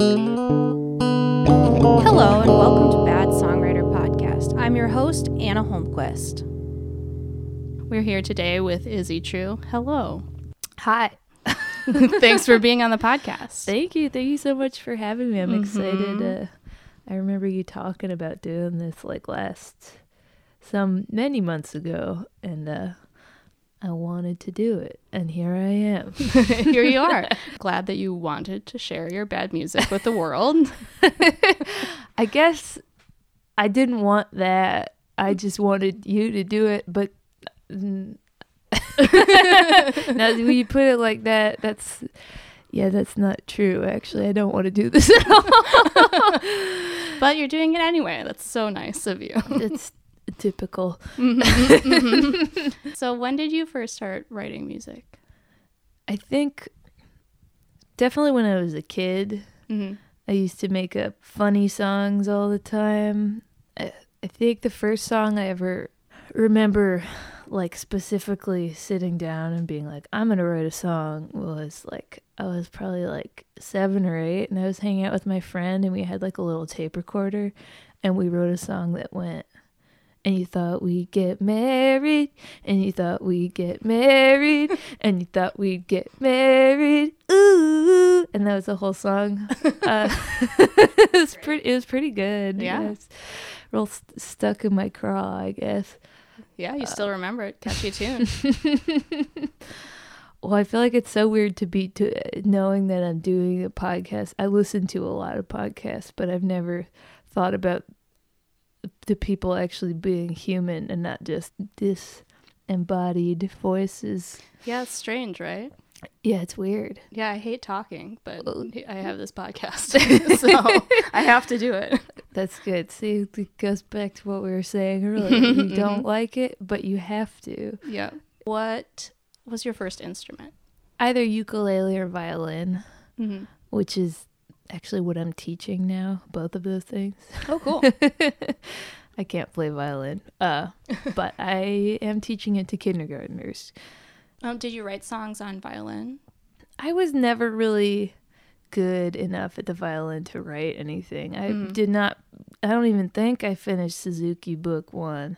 Hello, and welcome to Bad Songwriter Podcast. I'm your host, Anna Holmquist. We're here today with Izzy True. Hello. Hi. Thanks for being on the podcast. Thank you. Thank you so much for having me. I'm Mhm. excited. Uh, I remember you talking about doing this like last some many months ago, and uh, I wanted to do it, and here I am. Here you are. Glad that you wanted to share your bad music with the world. I guess I didn't want that. I just wanted you to do it, but. mm, now, when you put it like that, that's yeah, that's not true. Actually, I don't want to do this at all. But you're doing it anyway. That's so nice of you. it's typical. Mhm, mhm. so, when did you first start writing music? I think definitely when I was a kid, hmm I used to make up funny songs all the time. I, I think the first song I ever remember, like specifically sitting down and being like, I'm gonna write a song was like, I was probably like seven or eight, and I was hanging out with my friend, and we had like a little tape recorder, and we wrote a song that went, and you thought we'd get married, and you thought we'd get married, and you thought we'd get married, ooh, and that was the whole song. Uh, it was pretty. It was pretty good. Yeah. It was real st- stuck in my craw, I guess. Yeah, you still remember it. Catchy tune. Well, I feel like it's so weird to be to knowing that I'm doing a podcast. I listen to a lot of podcasts, but I've never thought about the people actually being human and not just disembodied voices. yeah, it's strange, right? Yeah, it's weird. Yeah, I hate talking, but I have this podcast, so I have to do it. That's good. See, it goes back to what we were saying earlier. you don't like it, but you have to. Yeah. What was your first instrument? Either ukulele or violin, Mm-hmm. which is actually what I'm teaching now, both of those things. Oh, cool. I can't play violin, uh, but I am teaching it to kindergartners. um, did you write songs on violin? I was never really good enough at the violin to write anything. I Mm. did not, I don't even think I finished Suzuki Book One.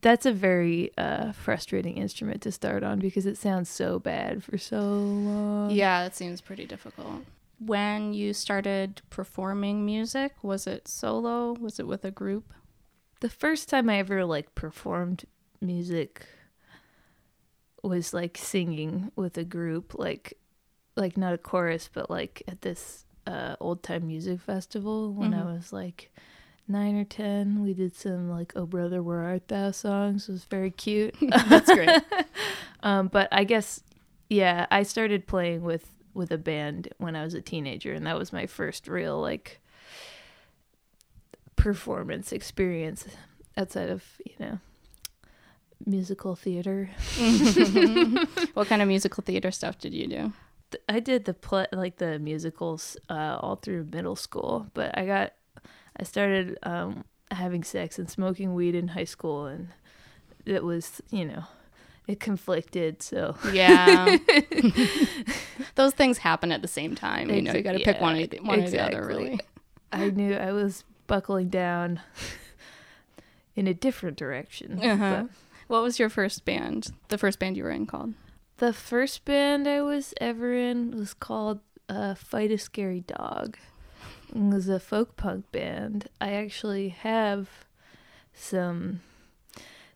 That's a very uh, frustrating instrument to start on because it sounds so bad for so long. Yeah, it seems pretty difficult. When you started performing music, was it solo? Was it with a group? the first time I ever like performed music was like singing with a group, like like not a chorus, but like at this uh, old time music festival when I Mhm. was like nine or ten. We did some like "Oh Brother, Where Art Thou" songs. It was very cute. That's great. um, but I guess yeah, I started playing with with a band when I was a teenager, and that was my first real like performance experience outside of you know musical theater. what kind of musical theater stuff did you do? I did the play like the musicals uh, all through middle school, but I got I started um, having sex and smoking weed in high school, and it was you know it conflicted. So Yeah. Those things happen at the same time. You know, you got to pick one, yeah, or the, one or the other, really. I knew I was buckling down in a different direction. Uh-huh. What was your first band? The first band you were in called? the first band I was ever in was called uh, Fight a Scary Dog. It was a folk punk band. I actually have some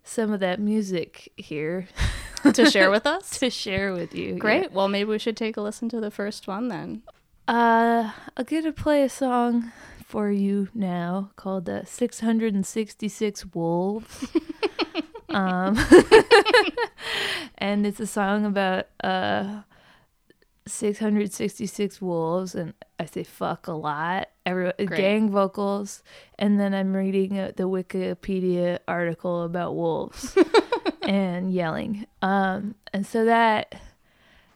some of that music here To share with us? to share with you. yeah. Great. Well, maybe we should take a listen to the first one then. Uh, I'm gonna play a song for you now called uh, 666 Wolves. um, and it's a song about uh 666 wolves, and I say fuck a lot. Every gang vocals, and then I'm reading uh, the Wikipedia article about wolves and yelling. Um, and so that,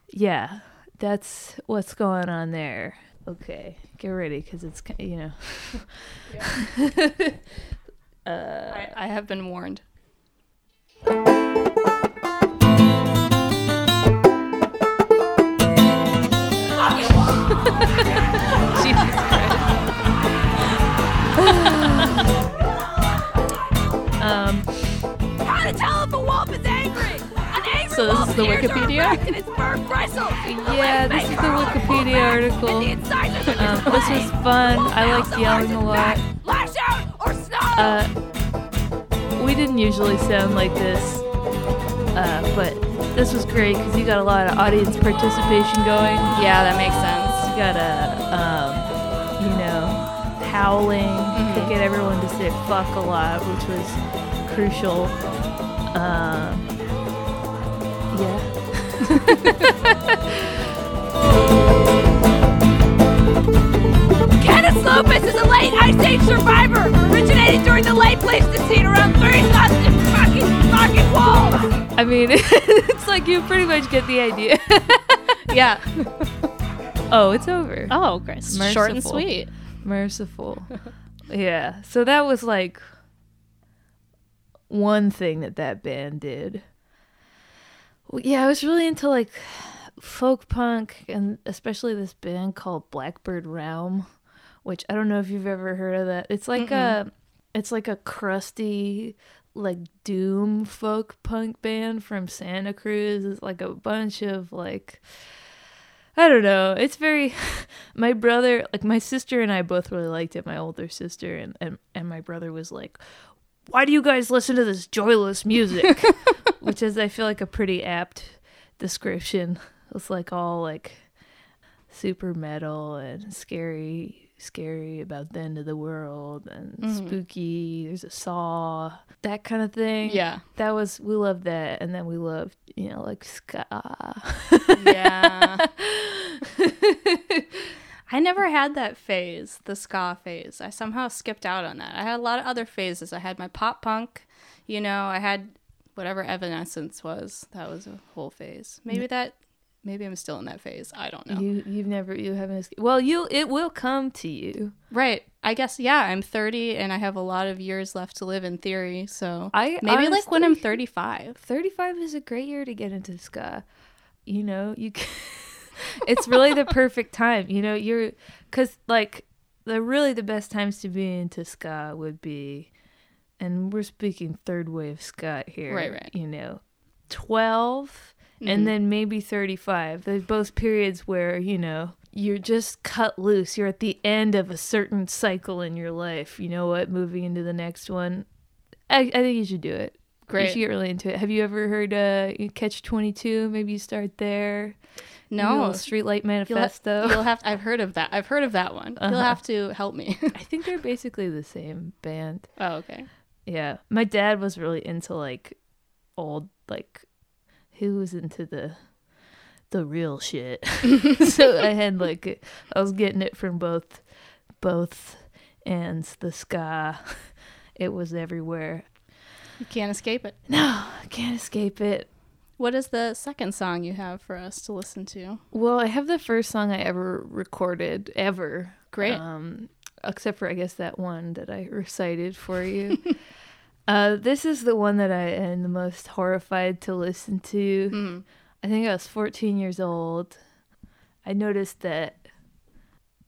yeah, that's what's going on there. Okay, get ready because it's you know. uh, I, I have been warned. Jesus um, How to tell if a wolf is angry? An angry So this is the Wikipedia? Yeah, this is the Wikipedia article. Um, this was fun. I may liked yelling a lot. Uh, we didn't usually sound like this, uh, but this was great because you got a lot of audience participation going. Yeah, that makes got a, um, you know, howling to get everyone to say fuck a lot, which was crucial. Um, yeah. Canis lupus is a late Ice Age survivor, originated during the late Pleistocene around 30,000 fucking fucking wolves. I mean, it's like you pretty much get the idea. Yeah. Oh, it's over. Oh, great. Short and sweet. Merciful. yeah. So that was like one thing that that band did. Yeah, I was really into like folk punk and especially this band called Blackbird Raum, which I don't know if you've ever heard of that. It's like a it's like a crusty like doom folk punk band from Santa Cruz. It's like a bunch of like I don't know. It's very my brother like my sister and I both really liked it, my older sister and, and, and my brother was like, Why do you guys listen to this joyless music? Which is I feel like a pretty apt description. It's like all like super metal and scary scary about the end of the world and mm-hmm. spooky. There's a saw, that kind of thing. Yeah. That was we loved that and then we loved, you know, like ska. Yeah. I never had that phase, the ska phase. I somehow skipped out on that. I had a lot of other phases. I had my pop punk, you know, I had whatever Evanescence was. That was a whole phase. Maybe that maybe I'm still in that phase. I don't know. You you've never you haven't well you it will come to you. right. I guess yeah, I'm 30 and I have a lot of years left to live in theory, so I maybe like when I'm 35. 35 is a great year to get into ska. You know, you can, it's really the perfect time. You know, you're cuz like the really the best times to be into ska would be and we're speaking third wave ska here. Right, right. You know, 12 Mhm. and then maybe 35. There's both periods where, you know, you're just cut loose. You're at the end of a certain cycle in your life. You know what? Moving into the next one. I, I think you should do it. Great. You should get really into it. Have you ever heard uh, Catch 22? Maybe you start there. No. Streetlight You'll, ha- Manifesto. you'll have I've heard of that. I've heard of that one. You'll Uh-huh. have to help me. I think they're basically the same band. oh, okay. Yeah. My dad was really into like old like who was into the the real shit. so I had like I was getting it from both both ends, the ska. It was everywhere. You can't escape it. No, I can't escape it. What is the second song you have for us to listen to? Well, I have the first song I ever recorded ever. Great. Um, except for I guess that one that I recited for you. Uh, this is the one that I am the most horrified to listen to. Mm. I think I was 14 years old. I noticed that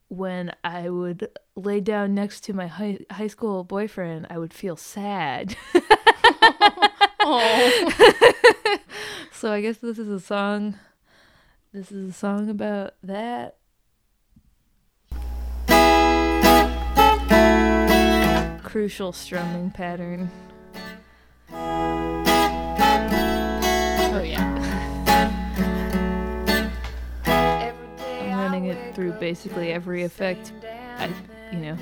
when I would lay down next to my high, high school boyfriend, I would feel sad. Oh. so I guess this is a song. This is a song about that. Crucial strumming pattern. Through basically every effect. I, you know,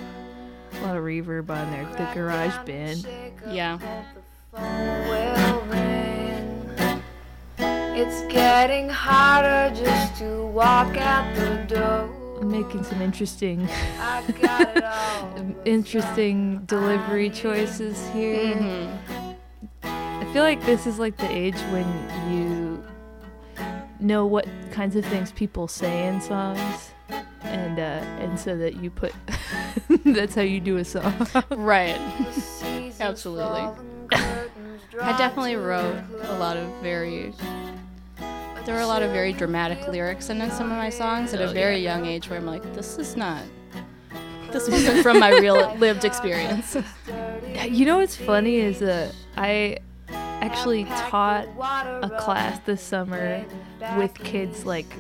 a lot of reverb on there. The garage band. Yeah. It's getting harder just to walk out the door. Making some interesting, I got it all. interesting delivery choices here. Mhm. I feel like this is like the age when you know what kinds of things people say in songs, and uh, and so that you put that's how you do a song. Right. Absolutely. fall and curtains I definitely wrote a lot of very there were a lot of very dramatic lyrics in some of my songs at a Oh, very young age where I'm like, this is not This wasn't from my real lived experience. You know what's funny is that I actually taught a class this summer with kids like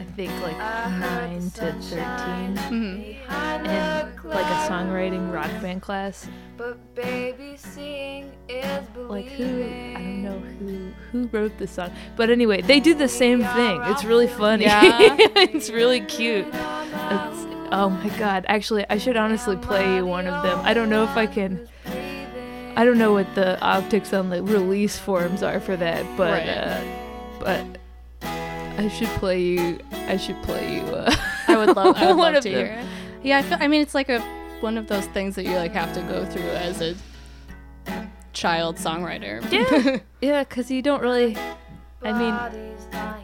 I think like nine to thirteen, Mhm. and like a songwriting rock band class. But baby, seeing is Like who. I don't know who who wrote this song, but anyway, they do the same thing. It's really funny. Yeah? it's really cute. It's, oh my god! Actually, I should honestly play you one of them. I don't know if I can. I don't know what the optics on the release forms are for that, but Right. uh, but I should play you. I should play you. Uh, I would love, I would one love to hear it. Yeah, I feel. I mean, it's like a one of those things that you like have to go through as a child songwriter. Yeah, yeah, because you don't really. I mean,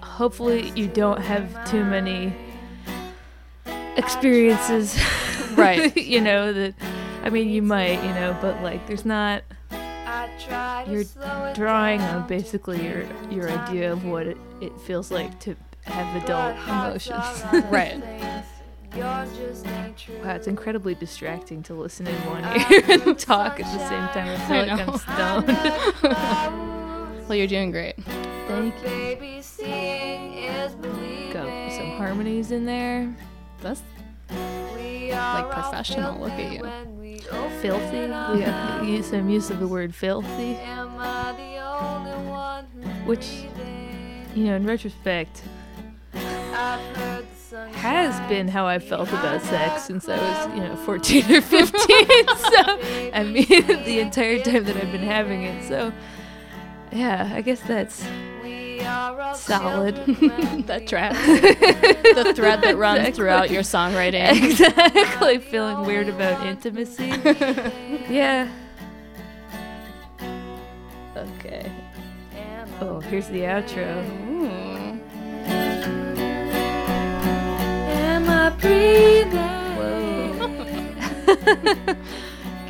hopefully you don't have too many experiences. Right. you know that. I mean, you might, you know, but like, there's not. You're drawing on basically your your idea of what it, it feels like to have adult emotions. Right. Wow, it's incredibly distracting to listen in one ear and talk at the same time. I feel I like know. I'm stoned. Well, you're doing great. Thank you. Baby, seeing is believing. Got some harmonies in there. That's like professional. Look at you. when we open Filthy. our We have use some use of the word filthy, Am I the only one who's which, you know, in retrospect, has been how I felt about sex since I was, you know, 14 or 15. so, I mean, the entire time that I've been having it. So, yeah, I guess that's we are Solid. That we track. the thread that runs Exactly. throughout your songwriting. exactly feeling weird about intimacy. yeah. Okay. Oh, here's the outro.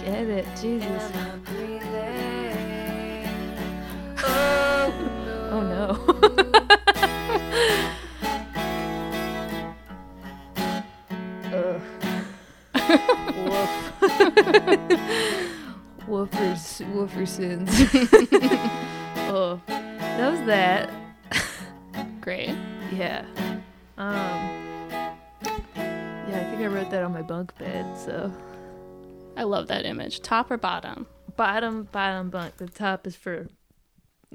Get it, Jesus. Oh Oh no. Ugh. Woof. Woofers, woofersons. oh, So I love that image. Top or bottom? bottom, bottom bunk. The top is for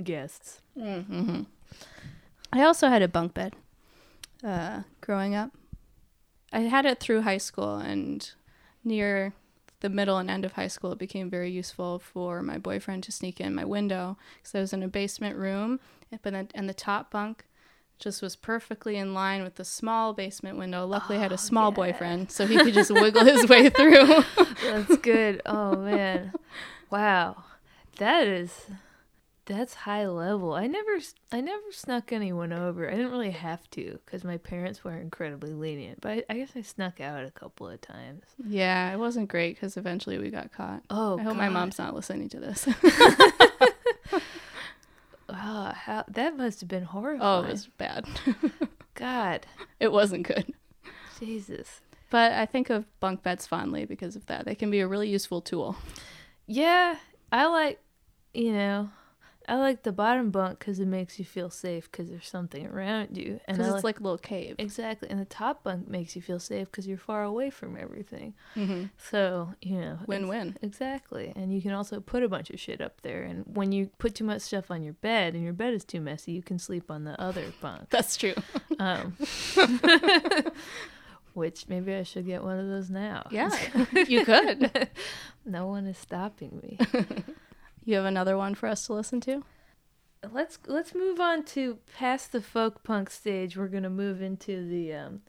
guests. Mm-hmm. I also had a bunk bed uh, growing up. I had it through high school, and near the middle and end of high school, it became very useful for my boyfriend to sneak in my window because I was in a basement room, but then, and the top bunk just was perfectly in line with the small basement window. Luckily, I had a oh, small boyfriend, so he could just wiggle his way through. That's good. Oh man. Wow. That is that's high level. I never I never snuck anyone over. I didn't really have to cuz my parents were incredibly lenient, but I, I guess I snuck out a couple of times. yeah, it wasn't great because eventually we got caught. Oh, I hope my mom's not listening to this. Oh, how that must have been horrifying. oh, it was bad. God. it wasn't good. Jesus. But I think of bunk beds fondly because of that. They can be a really useful tool. Yeah, I like you know, I like the bottom bunk cuz it makes you feel safe cuz there's something around you. And Because it's like a little cave. Exactly. And the top bunk makes you feel safe because you're far away from everything. hmm So, you know. it's- Win win. Exactly. And you can also put a bunch of shit up there. And when you put too much stuff on your bed and your bed is too messy, you can sleep on the other bunk. That's true. Um, which maybe I should get one of those now. Yeah, you could. no one is stopping me. You have another one for us to listen to? let's let's move on to past the folk punk stage. We're gonna move into the um,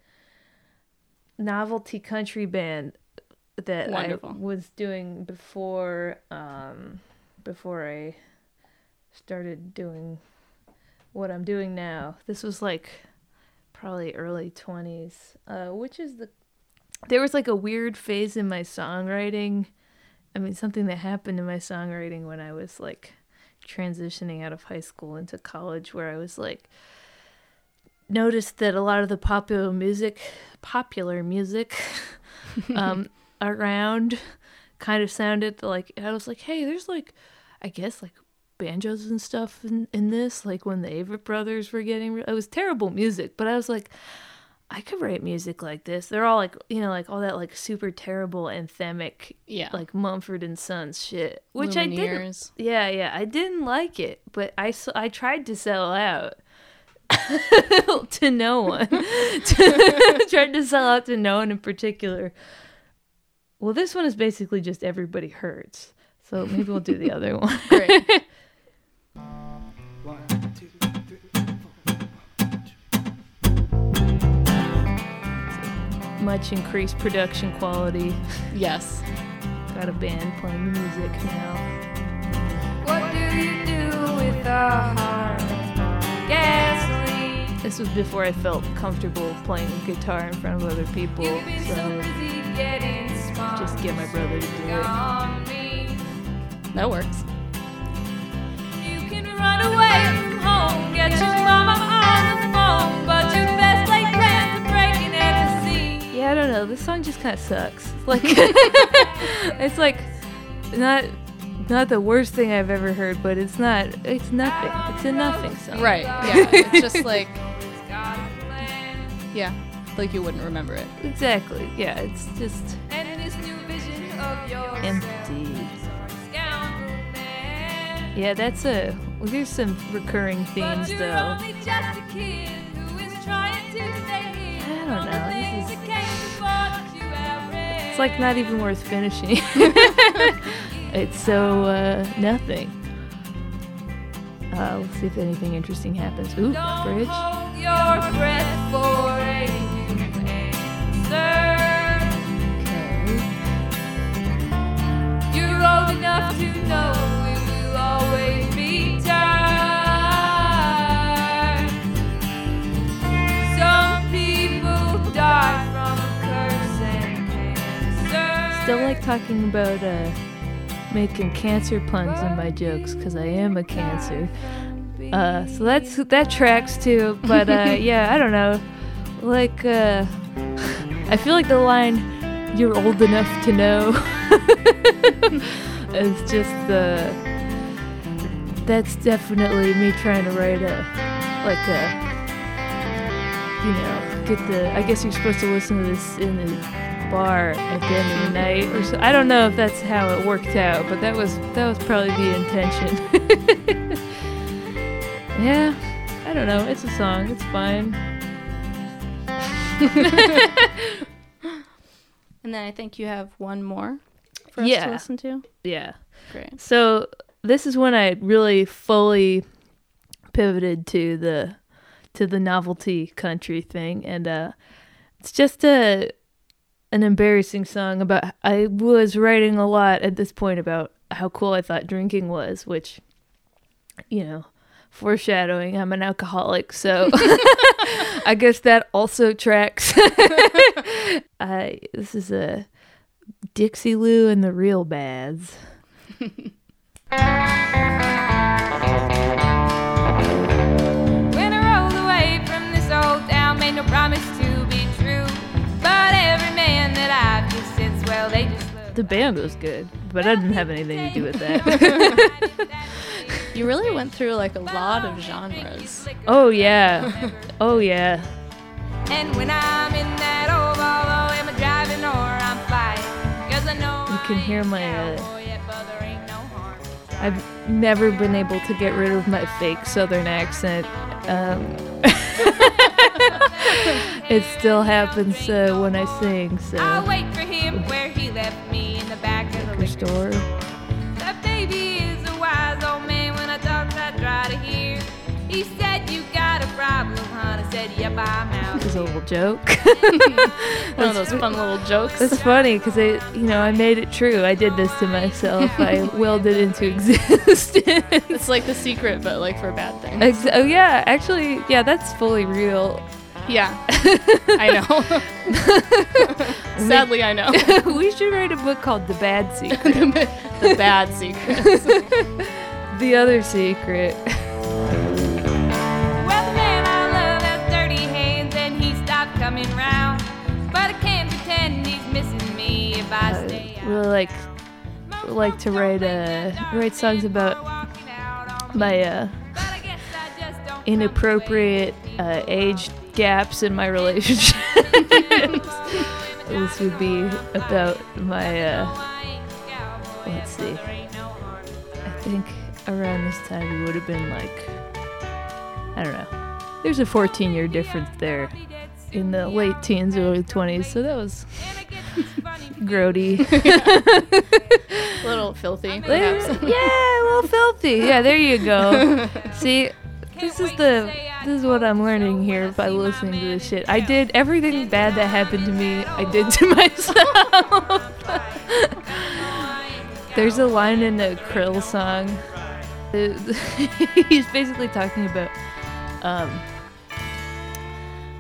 novelty country band that Wonderful. I was doing before um, before I started doing what I'm doing now. This was like probably early twenties, uh, which is the there was like a weird phase in my songwriting. I mean, something that happened in my songwriting when I was like transitioning out of high school into college where I was like noticed that a lot of the popular music, popular music, um, around kind of sounded like I was like, hey, there's like, I guess like banjos and stuff in, in this. Like when the Avett brothers were getting, re- it was terrible music, but I was like, I could write music like this. They're all like, you know, like all that like super terrible anthemic, Yeah. like Mumford and Sons shit, which I didn't. Yeah, yeah, I didn't like it, but I I tried to sell out to no one. tried to sell out to no one in particular. Well, this one is basically just everybody hurts. So maybe we'll do the other one. Great. Much increased production quality. yes. Got a band playing the music now. What do you do with a heart? Gasoline. This was before I felt comfortable playing guitar in front of other people. You've been so So busy getting smart. just get my brother to do it. Me. That works. You can run away from home, get your mama on the phone, but your song just kind of sucks. Like, it's like not not the worst thing I've ever heard, but it's not. It's nothing. It's a nothing song. Right. Yeah. It's just like It's got a plan. yeah, like you wouldn't remember it. Exactly. Yeah. It's just And this new vision of empty. Yeah, that's a. Well, there's some recurring But themes you're though. Only just a kid who is trying to stay here. I don't know, this is- that came before that you have read. It's like not even worth finishing. it's so uh, nothing. Uh, let's see if anything interesting happens. Ooh, bridge. hold your breath for a. Okay. Enough to know it will always be I still like talking about uh, making cancer puns in my jokes because I am a cancer. Uh, so that's that tracks too. But uh, yeah, I don't know. Like uh, I feel like the line "You're old enough to know" is just the. that's definitely me trying to write a like a you know get the. I guess you're supposed to listen to this in the bar at the end of the night or so. I don't know if that's how it worked out, but that was that was probably the intention. yeah, I don't know. It's a song. It's fine. And then I think you have one more for us Yeah. to listen to. Yeah. Great. So this is when I really fully pivoted to the to the novelty country thing, and uh, it's just a an embarrassing song about. I was writing a lot at this point about how cool I thought drinking was, which, you know, foreshadowing. I'm an alcoholic, so I guess that also tracks. I this is a Dixie Lou and the Real Bads. The band was good, but I didn't have anything to do with that. You really went through like a lot of genres. oh yeah, oh yeah. And when I'm in that old Volvo, am I driving or I'm flying? 'Cause I know You can hear my, a uh, cowboy yet, but there ain't no harm. I've never been able to get rid of my fake Southern accent. Um, it still happens uh, when I sing. So I'll wait for him where he left me in the back of the liquor store. Hon. I said, yep, I'm out. It's a little joke. One of those fun little jokes. It's funny because I, you know, I made it true. I did this to myself. I willed it into existence. It's like the secret, but like for bad things. Ex- oh yeah, actually, yeah, that's fully real. Yeah, I know. Sadly, I know. we should write a book called The Bad Secret. the bad Secret. the other secret. round, but I can't pretend he's missing me if I, stay out. Really like like to write uh write songs about my uh inappropriate uh, age gaps in my relationships. this would be about my uh let's see. I think around this time we would have been like I don't know. There's a 14 year difference there in the late teens, early 20s, so that was grody. A little filthy, perhaps. yeah, a little filthy. Yeah, there you go. See, this is the this is what I'm learning here by listening to this shit. I did everything bad that happened to me. I did to myself. There's a line in the Krill song. He's basically talking about, um,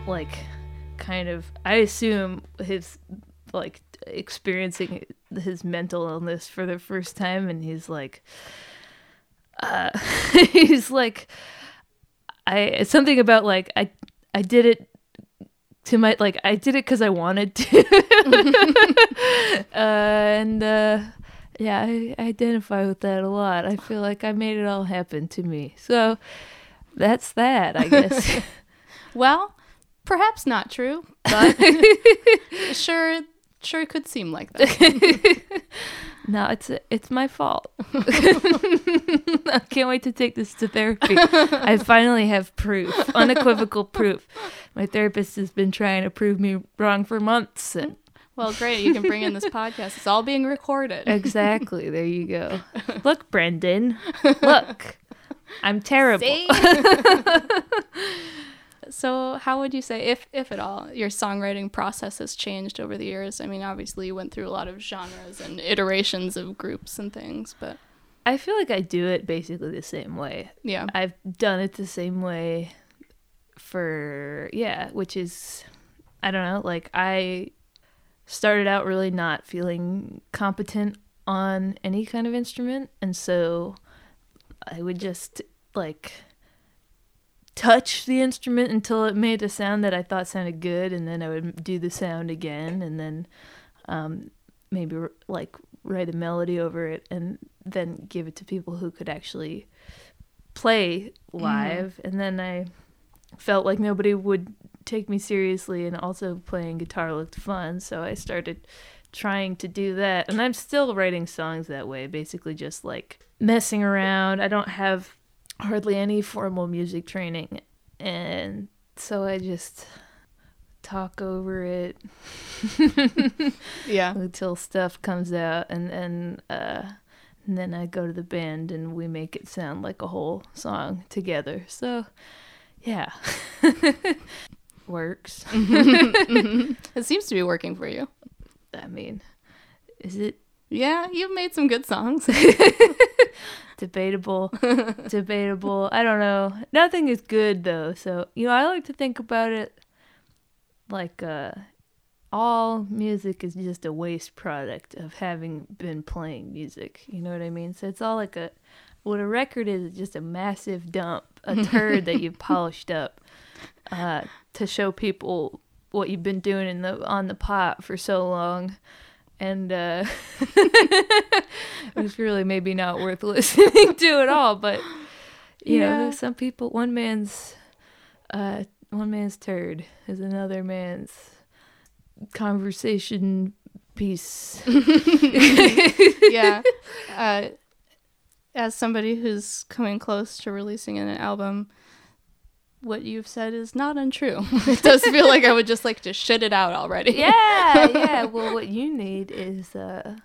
like, kind of. I assume his like experiencing his mental illness for the first time, and he's like, uh, he's like, I something about like I I did it to my like I did it because I wanted to, uh, and uh, yeah, I, I identify with that a lot. I feel like I made it all happen to me, so that's that, I guess. Well, perhaps not true, but sure, sure could seem like that. no, it's it's my fault. I can't wait to take this to therapy. I finally have proof, unequivocal proof. My therapist has been trying to prove me wrong for months, and Well, great. You can bring in this podcast. It's all being recorded. Exactly. There you go. Look, Brendan. Look. I'm terrible. So, how would you say, if if at all, your songwriting process has changed over the years? I mean, obviously, you went through a lot of genres and iterations of groups and things, but I feel like I do it basically the same way. yeah, I've done it the same way for yeah, which is I don't know, like I started out really not feeling competent on any kind of instrument and so I would just like touch the instrument until it made a sound that I thought sounded good and then I would do the sound again and then um maybe like write a melody over it and then give it to people who could actually play live. And then I felt like nobody would take me seriously and also playing guitar looked fun so I started trying to do that. And I'm still writing songs that way basically just like messing around. I don't have hardly any formal music training and so I just talk over it yeah. until stuff comes out and then uh and then I go to the band and we make it sound like a whole song together. So yeah. Works. It seems to be working for you. I mean, is it Yeah, you've made some good songs. debatable? debatable. I don't know. Nothing is good though. So, you know, I like to think about it like uh all music is just a waste product of having been playing music. You know what I mean? So it's all like a what a record is is just a massive dump, a turd that you've polished up uh, to show people what you've been doing in the on the pot for so long. And uh, it's really maybe not worth listening to at all. But you know, some people, one man's uh, one man's turd is another man's conversation piece. yeah. Uh, as somebody who's coming close to releasing an album, what you've said is not untrue. it does feel like I would just like to shit it out already. yeah, yeah. Well, what you need is uh,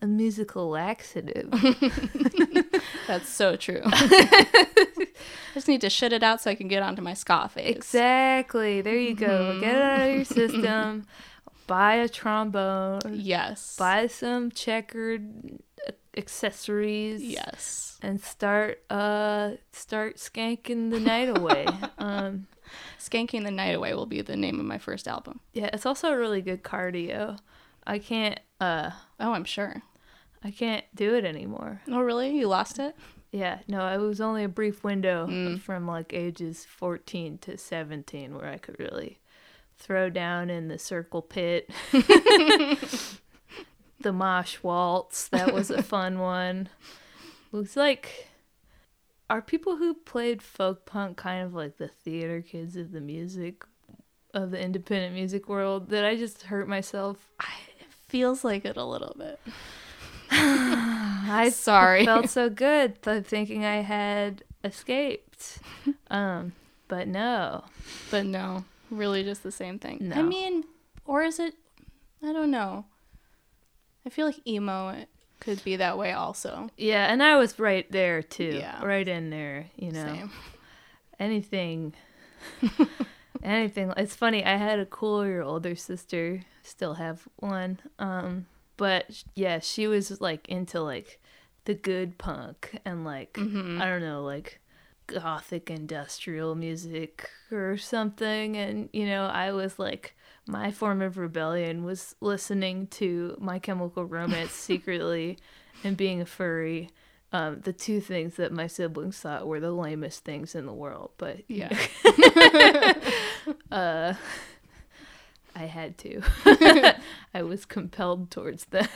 a musical laxative. That's so true. I just need to shit it out so I can get onto my ska phase. exactly. There you go. Get it out of your system. Buy a trombone. Yes. Buy some checkered accessories. Yes. And start uh start skanking the night away. um Skanking the Night Away will be the name of my first album. yeah, it's also a really good cardio. I can't uh Oh, I'm sure. I can't do it anymore. Oh, really? You lost it? Yeah, no, it was only a brief window Mm. from like ages 14 to 17 where I could really throw down in the circle pit. the Mosh Waltz. That was a fun one. It was like, are people who played folk punk kind of like the theater kids of the music, of the independent music world? Did I just hurt myself? It feels like it a little bit. I Sorry. felt so good thinking I had escaped. Um, but no. But no, really just the same thing. I mean, or is it? I don't know. I feel like emo could be that way also. Yeah, and I was right there too. Yeah. Right in there, you know. Same. anything anything it's funny i had a cooler older sister still have one um but yeah she was like into like the good punk and like i don't know like gothic industrial music or something and you know i was like my form of rebellion was listening to my chemical romance secretly and being a furry um, the two things that my siblings thought were the lamest things in the world but Yeah. uh, I had to. I was compelled towards them.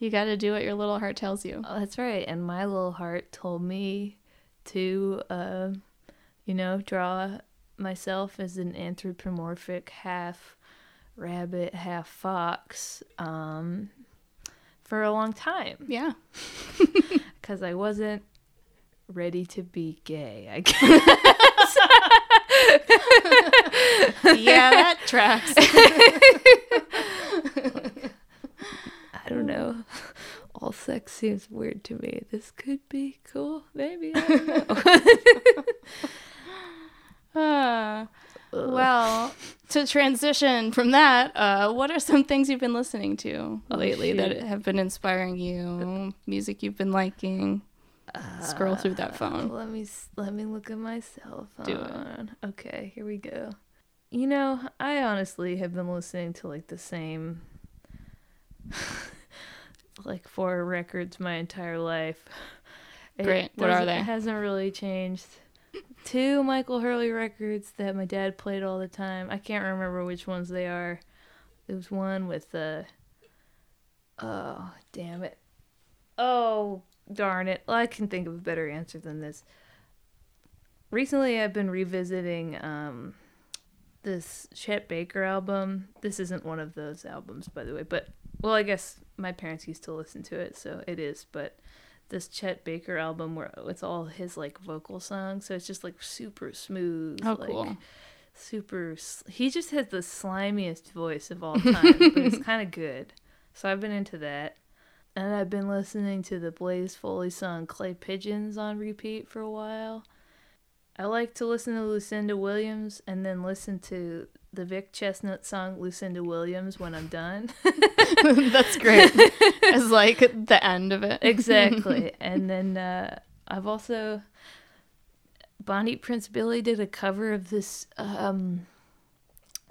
You got to do what your little heart tells you. Oh, that's right. And my little heart told me to, uh, you know, draw myself as an anthropomorphic half rabbit, half fox um, for a long time Yeah. because I wasn't ready to be gay. I guess. yeah, that tracks. I don't know. All sex seems weird to me. This could be cool, maybe. I don't know. Uh, well, to transition from that, uh, what are some things you've been listening to Oh, lately that have been inspiring you? Music you've been liking? Scroll through that phone. let me let me look at my cell phone. Do it. Okay, here we go. You know, I honestly have been listening to like the same like four records my entire life. It Great. What are they? It hasn't really changed. Two Michael Hurley records that my dad played all the time. I can't remember which ones they are. It was one with the. Oh damn it! Oh darn it! Well, I can think of a better answer than this. Recently, I've been revisiting um, this Chet Baker album. This isn't one of those albums, by the way, but well, I guess my parents used to listen to it, so it is. But this Chet Baker album, where it's all his like vocal songs, so it's just like super smooth. Oh, like, cool. Super. He just has the slimiest voice of all time, but it's kind of good. So I've been into that. And I've been listening to the Blaze Foley song Clay Pigeons on repeat for a while. I like to listen to Lucinda Williams and then listen to the Vic Chesnutt song Lucinda Williams when I'm done. That's great. As like the end of it. exactly. and then uh, I've also Bonnie Prince Billy did a cover of this um,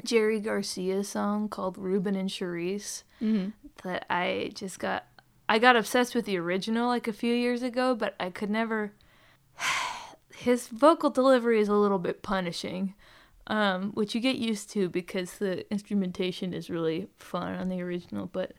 Jerry Garcia song called Ruben and Cherise Mhm. that I just got I got obsessed with the original like a few years ago, but I could never his vocal delivery is a little bit punishing. Um, which you get used to because the instrumentation is really fun on the original, but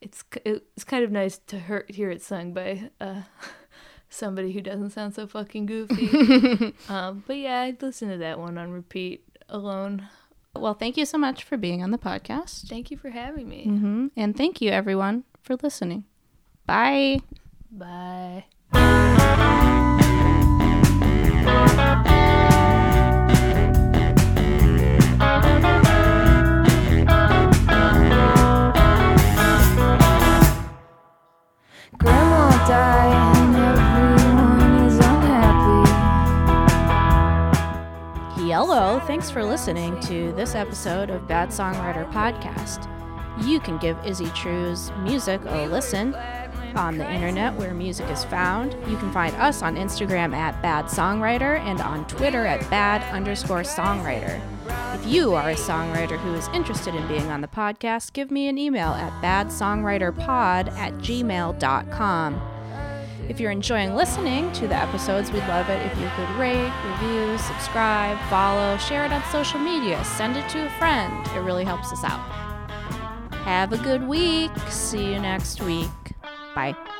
it's it's kind of nice to hear, hear it sung by uh, somebody who doesn't sound so fucking goofy. um, but yeah, I'd listen to that one on repeat alone. Well, thank you so much for being on the podcast. Thank you for having me. hmm And thank you, everyone, for listening. Bye. Bye. Hello, thanks for listening to this episode of Bad Songwriter Podcast. You can give Izzy True's music a listen on the internet where music is found. You can find us on Instagram at Bad Songwriter and on Twitter at Bad underscore Songwriter. If you are a songwriter who is interested in being on the podcast, give me an email at badsongwriterpod at gmail.com. If you're enjoying listening to the episodes, we'd love it if you could rate, review, subscribe, follow, share it on social media, send it to a friend. It really helps us out. Have a good week. See you next week. Bye.